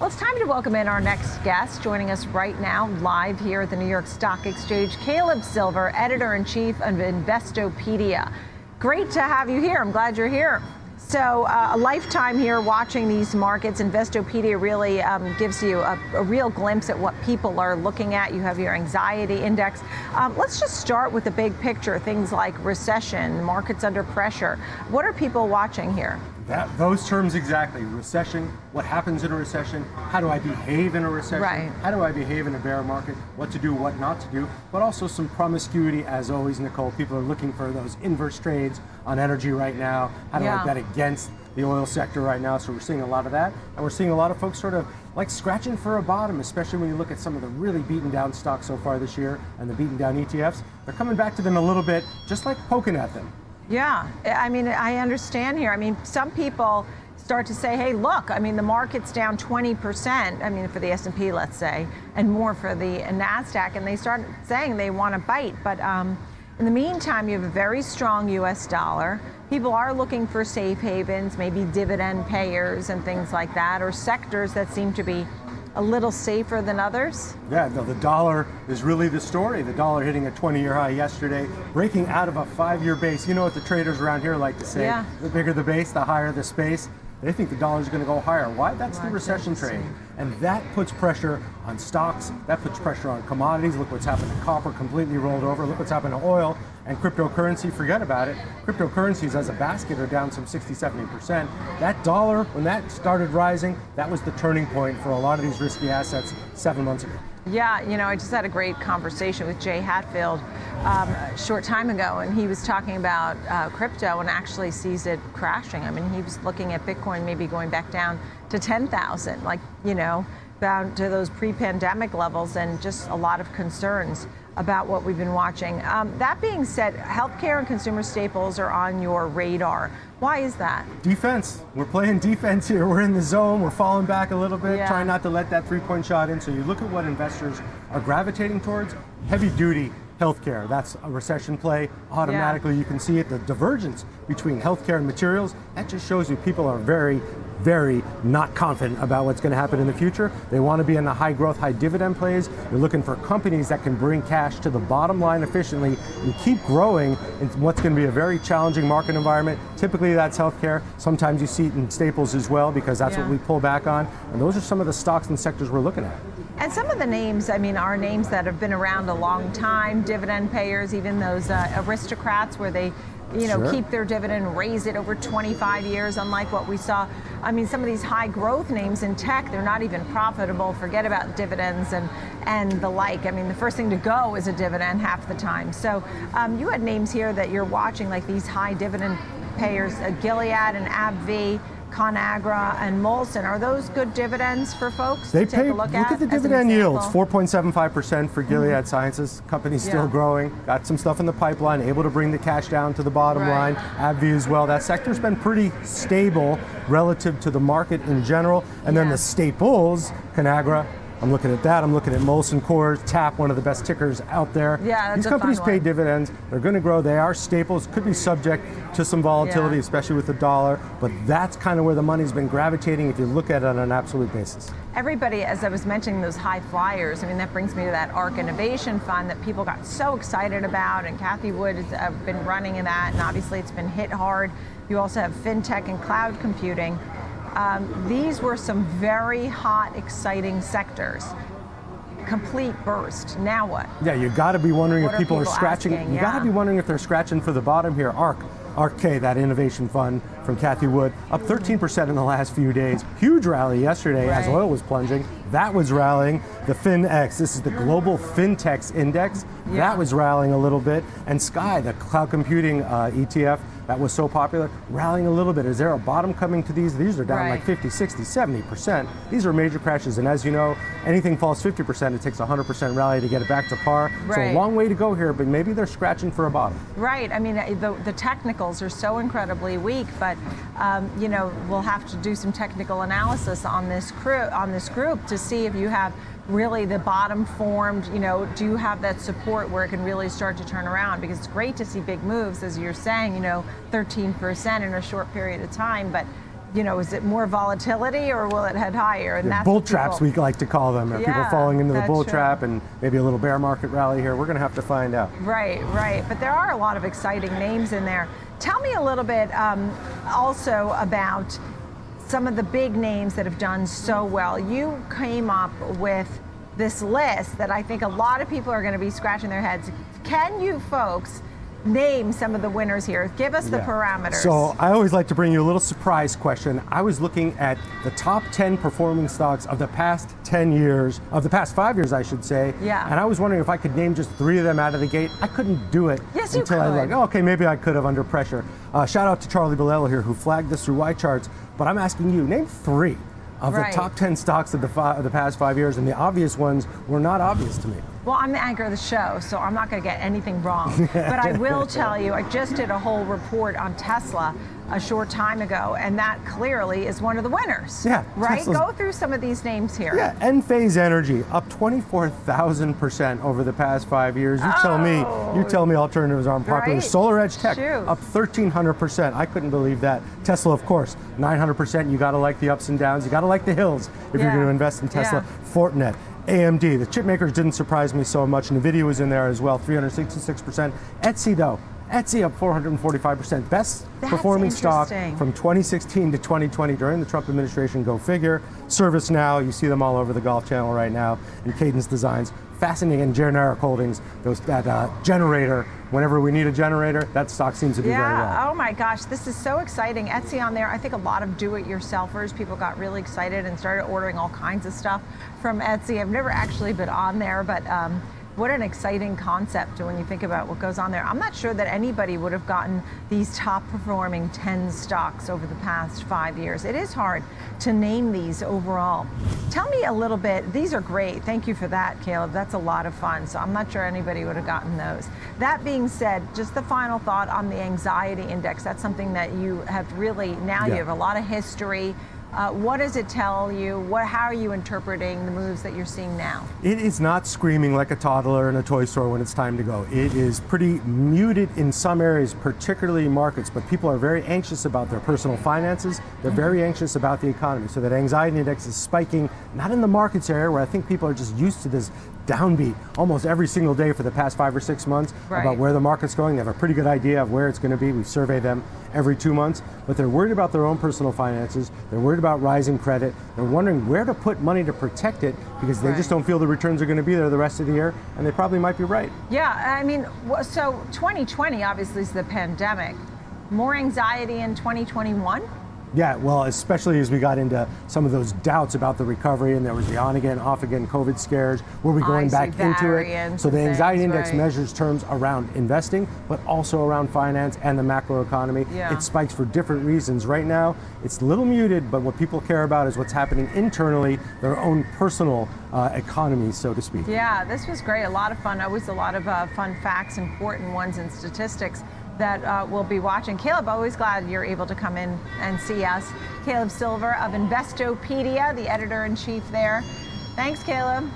Well, it's time to welcome in our next guest. Joining us right now, live here at the New York Stock Exchange, Caleb Silver, editor in chief of Investopedia. Great to have you here. I'm glad you're here. So, uh, a lifetime here watching these markets. Investopedia really um, gives you a, a, real glimpse at what people are looking at. You have your anxiety index. Um, let's just start with the big picture things like recession, markets under pressure. What are people watching here? That, those terms exactly. Recession, what happens in a recession, how do I behave in a recession, right. how do I behave in a bear market, what to do, what not to do, but also some promiscuity, as always, Nicole. People are looking for those inverse trades on energy right now. How do yeah. I bet against the oil sector right now? So we're seeing a lot of that. And we're seeing a lot of folks sort of like scratching for a bottom, especially when you look at some of the really beaten down stocks so far this year and the beaten down ETFs. They're coming back to them a little bit, just like poking at them. Yeah, I mean, I understand here. I mean, some people start to say, hey, look, I mean, the market's down 20%, I mean, for the S&P, let's say, and more for the NASDAQ, and they start saying they want to bite. But um, in the meantime, you have a very strong U.S. dollar. People are looking for safe havens, maybe dividend payers and things like that, or sectors that seem to be a little safer than others? Yeah, no, the dollar is really the story. The dollar hitting a 20 year high yesterday, breaking out of a five year base. You know what the traders around here like to say yeah. the bigger the base, the higher the space. They think the dollar is going to go higher. Why? That's the recession trade. And that puts pressure on stocks, that puts pressure on commodities. Look what's happened to copper, completely rolled over. Look what's happened to oil and cryptocurrency. Forget about it. Cryptocurrencies as a basket are down some 60, 70%. That dollar, when that started rising, that was the turning point for a lot of these risky assets seven months ago. Yeah, you know, I just had a great conversation with Jay Hatfield um, a short time ago, and he was talking about uh, crypto and actually sees it crashing. I mean, he was looking at Bitcoin maybe going back down to 10,000, like, you know, down to those pre pandemic levels, and just a lot of concerns about what we've been watching. Um, that being said, healthcare and consumer staples are on your radar. Why is that? Defense. We're playing defense here. We're in the zone. We're falling back a little bit, yeah. trying not to let that three point shot in. So you look at what investors are gravitating towards heavy duty healthcare. That's a recession play. Automatically, yeah. you can see it. The divergence between healthcare and materials, that just shows you people are very, very not confident about what's going to happen in the future. They want to be in the high growth, high dividend plays. They're looking for companies that can bring cash to the bottom line efficiently and keep growing in what's going to be a very challenging market environment. Typically, that's healthcare. Sometimes you see it in staples as well because that's yeah. what we pull back on. And those are some of the stocks and sectors we're looking at. And some of the names, I mean, are names that have been around a long time, dividend payers, even those uh, aristocrats where they you know, sure. keep their dividend, raise it over 25 years, unlike what we saw. I mean, some of these high growth names in tech, they're not even profitable. Forget about dividends and, and the like. I mean, the first thing to go is a dividend half the time. So um, you had names here that you're watching, like these high dividend payers, uh, Gilead and AbbVie. ConAgra and Molson. Are those good dividends for folks they to take pay, a look, look at? at the dividend yields, 4.75% for Gilead mm-hmm. Sciences. Company's still yeah. growing, got some stuff in the pipeline, able to bring the cash down to the bottom right. line. AbbVie as well. That sector's been pretty stable relative to the market in general. And then the staples, ConAgra, I'm looking at that. I'm looking at Molson Coors, TAP, one of the best tickers out there. Yeah, These companies pay dividends. They're going to grow. They are staples. Could be subject to some volatility, yeah. especially with the dollar. But that's kind of where the money's been gravitating if you look at it on an absolute basis. Everybody, as I was mentioning, those high flyers. I mean, that brings me to that ARK Innovation Fund that people got so excited about, and Cathie Wood has uh, been running in that, and obviously it's been hit hard. You also have fintech and cloud computing. Um, these were some very hot, exciting sectors. Complete burst. Now what? Yeah, you got to be wondering what if people are, people scratching. Asking? You yeah. got to be wondering if they're scratching for the bottom here. ARK, ARK K, that innovation fund from Cathie Wood, up 13% in the last few days. Huge rally yesterday right. as oil was plunging. That was rallying. The FinX, this is the global fintechs index, yeah. that was rallying a little bit. And Sky, the cloud computing uh, ETF, that was so popular, rallying a little bit. Is there a bottom coming to these? These are down right. like 50, 60, 70%. These are major crashes. And as you know, anything falls 50%, it takes 100% rally to get it back to par. Right. So a long way to go here, but maybe they're scratching for a bottom. Right. I mean, the, the technicals are so incredibly weak, but um, you know, we'll have to do some technical analysis on this crew, on this group to see if you have really the bottom formed, you know, do you have that support where it can really start to turn around? Because it's great to see big moves, as you're saying, you know, 13% in a short period of time, but you know, is it more volatility or will it head higher? And that's bull traps people, we like to call them. Are yeah, people falling into the bull true. trap and maybe a little bear market rally here? We're going to have to find out. Right, right. But there are a lot of exciting names in there. Tell me a little bit um, also about some of the big names that have done so well. You came up with this list that I think a lot of people are going to be scratching their heads. Can you folks name some of the winners here? Give us the yeah. parameters. So I always like to bring you a little surprise question. I was looking at the top 10 performing stocks of the past 10 years, of the past five years, I should say. Yeah. And I was wondering if I could name just three of them out of the gate. I couldn't do it yes, until I was like, oh, okay, maybe I could have under pressure. Uh, shout out to Charlie Bilello here who flagged this through YCharts. but I'm asking you, name three of right. the top 10 stocks of the, fi- of the past five years, and the obvious ones were not obvious to me. Well, I'm the anchor of the show, so I'm not going to get anything wrong. but I will tell you, I just did a whole report on Tesla a short time ago, and that clearly is one of the winners. Yeah. Right? Tesla's, Go through some of these names here. Yeah, Enphase Energy up 24,000% over the past five years. You oh, tell me, you oh. tell me alternatives aren't popular. Right? SolarEdge Tech Shoot. up 1,300%. I couldn't believe that. Tesla, of course, 900%. You got to like the ups and downs. You got to like the hills if yeah. you're going to invest in Tesla. Yeah. Fortinet, AMD, the chip makers didn't surprise me so much. NVIDIA was in there as well, 366%. Etsy, though, Etsy up 445%. Best That's performing stock from 2016 to 2020 during the Trump administration. Go figure. ServiceNow, you see them all over the Golf Channel right now. And Cadence Designs, fascinating. And Generac holdings, those that uh, generator. Whenever we need a generator, that stock seems to be yeah. very well. Oh my gosh, this is so exciting. Etsy on there. I think a lot of do-it-yourselfers. People got really excited and started ordering all kinds of stuff from Etsy. I've never actually been on there, but. Um, what an exciting concept when you think about what goes on there. I'm not sure that anybody would have gotten these top performing 10 stocks over the past five years. It is hard to name these overall. Tell me a little bit, these are great. Thank you for that, Caleb. That's a lot of fun. So I'm not sure anybody would have gotten those. That being said, just the final thought on the anxiety index. That's something that you have really, now yeah. you have a lot of history. Uh, what does it tell you? What, how are you interpreting the moves that you're seeing now? It is not screaming like a toddler in a toy store when it's time to go. It is pretty muted in some areas, particularly markets, but people are very anxious about their personal finances. They're mm-hmm. very anxious about the economy. So that anxiety index is spiking, not in the markets area where I think people are just used to this downbeat almost every single day for the past five or six months right. about where the market's going. They have a pretty good idea of where it's going to be. We survey them every two months, but they're worried about their own personal finances. They're worried about rising credit. They're wondering where to put money to protect it because they right. just don't feel the returns are going to be there the rest of the year, and they probably might be right. Yeah, I mean, so 2020 obviously is the pandemic. More anxiety in 2021? Yeah, well, especially as we got into some of those doubts about the recovery, and there was the on again, off again COVID scares. Were we going back into it? So the anxiety things, index right. measures terms around investing, but also around finance and the macro economy. Yeah. It spikes for different reasons. Right now, it's a little muted, but what people care about is what's happening internally, their own personal uh, economy, so to speak. Yeah, this was great. A lot of fun. Always a lot of uh, fun facts, important ones, and statistics that uh, will be watching. Caleb, always glad you're able to come in and see us. Caleb Silver of Investopedia, the editor in chief there. Thanks, Caleb.